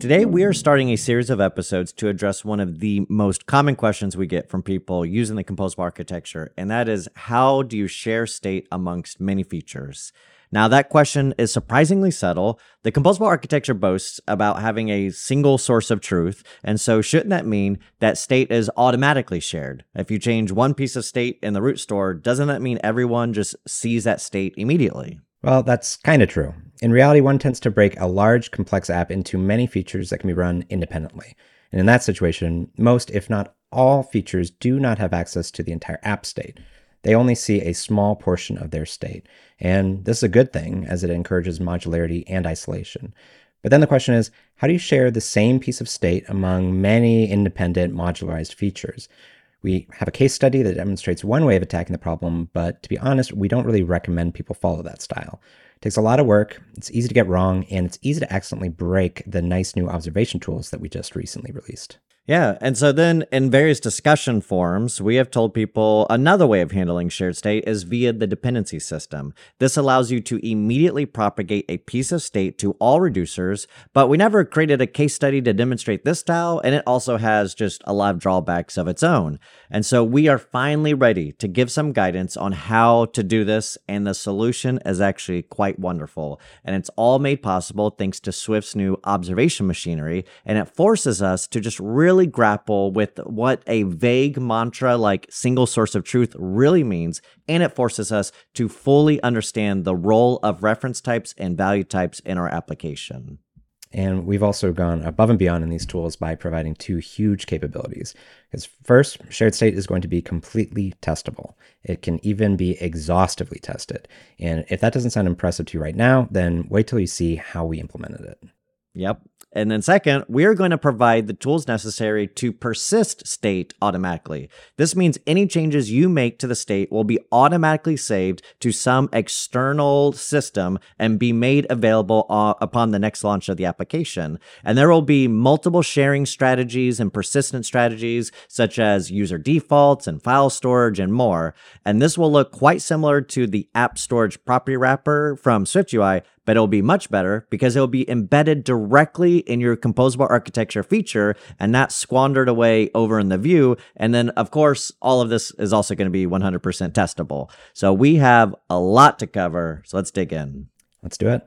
Today, we are starting a series of episodes to address one of the most common questions we get from people using the composable architecture, and that is how do you share state amongst many features? Now, that question is surprisingly subtle. The composable architecture boasts about having a single source of truth, and so shouldn't that mean that state is automatically shared? If you change one piece of state in the root store, doesn't that mean everyone just sees that state immediately? Well, that's kind of true. In reality, one tends to break a large, complex app into many features that can be run independently. And in that situation, most, if not all, features do not have access to the entire app state. They only see a small portion of their state. And this is a good thing, as it encourages modularity and isolation. But then the question is how do you share the same piece of state among many independent modularized features? We have a case study that demonstrates one way of attacking the problem, but to be honest, we don't really recommend people follow that style. It takes a lot of work, it's easy to get wrong, and it's easy to accidentally break the nice new observation tools that we just recently released. Yeah. And so then in various discussion forums, we have told people another way of handling shared state is via the dependency system. This allows you to immediately propagate a piece of state to all reducers, but we never created a case study to demonstrate this style, and it also has just a lot of drawbacks of its own. And so we are finally ready to give some guidance on how to do this, and the solution is actually quite wonderful. And it's all made possible thanks to Swift's new observation machinery, and it forces us to just really really grapple with what a vague mantra like single source of truth really means, and it forces us to fully understand the role of reference types and value types in our application. And we've also gone above and beyond in these tools by providing two huge capabilities. Because first, shared state is going to be completely testable. It can even be exhaustively tested. And if that doesn't sound impressive to you right now, then wait till you see how we implemented it. Yep. And then, second, we're going to provide the tools necessary to persist state automatically. This means any changes you make to the state will be automatically saved to some external system and be made available uh, upon the next launch of the application. And there will be multiple sharing strategies and persistent strategies, such as user defaults and file storage and more. And this will look quite similar to the app storage property wrapper from SwiftUI, but it'll be much better because it'll be embedded directly in your composable architecture feature and not squandered away over in the view. And then, of course, all of this is also going to be 100% testable. So we have a lot to cover. So let's dig in. Let's do it.